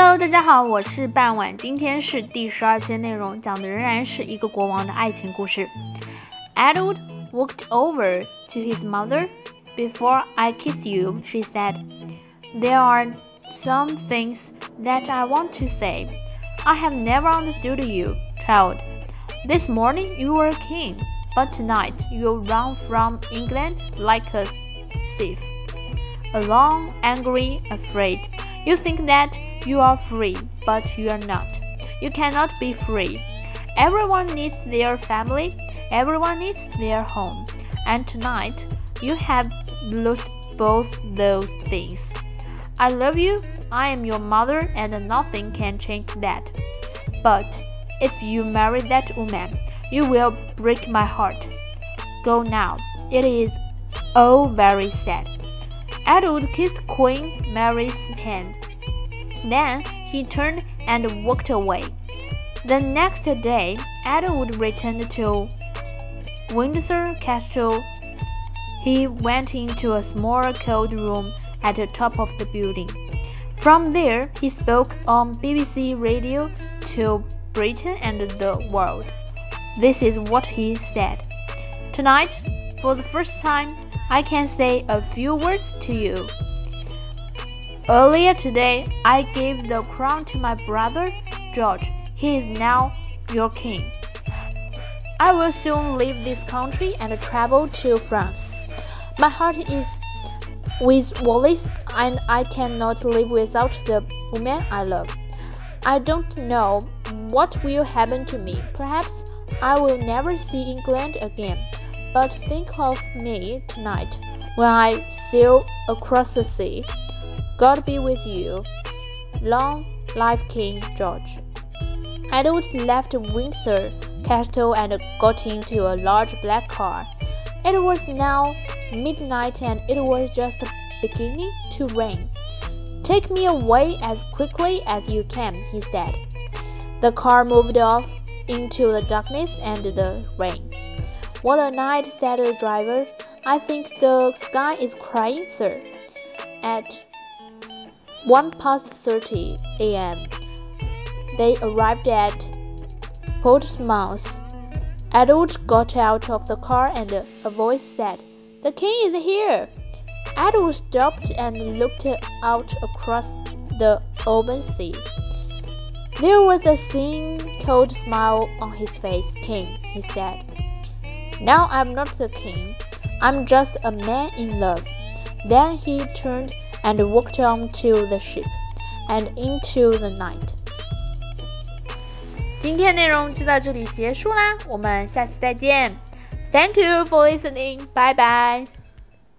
Hello，大家好，我是半晚。今天是第十二期内容，讲的仍然是一个国王的爱情故事。Edward walked over to his mother. Before I kiss you, she said, there are some things that I want to say. I have never understood you, child. This morning you were a king, but tonight you run from England like a thief. Alone, angry, afraid. You think that You are free, but you are not. You cannot be free. Everyone needs their family, everyone needs their home. And tonight, you have lost both those things. I love you, I am your mother, and nothing can change that. But if you marry that woman, you will break my heart. Go now. It is all very sad. Edward kissed Queen Mary's hand. Then he turned and walked away. The next day, Edward returned to Windsor Castle. He went into a small cold room at the top of the building. From there, he spoke on BBC radio to Britain and the world. This is what he said. Tonight, for the first time, I can say a few words to you. Earlier today, I gave the crown to my brother George. He is now your king. I will soon leave this country and travel to France. My heart is with Wallis, and I cannot live without the woman I love. I don't know what will happen to me. Perhaps I will never see England again. But think of me tonight when I sail across the sea. God be with you. Long life King George. Edward left Windsor Castle and got into a large black car. It was now midnight and it was just beginning to rain. Take me away as quickly as you can, he said. The car moved off into the darkness and the rain. What a night, said the driver. I think the sky is crying, sir. At one past thirty a.m., they arrived at Portsmouth. Edward got out of the car and a voice said, The king is here. Edward stopped and looked out across the open sea. There was a thin, cold smile on his face. King, he said. Now I'm not the king. I'm just a man in love. Then he turned and walked on to the ship and into the night. 今天内容就到这里结束啦，我们下期再见。Thank you for listening. Bye bye.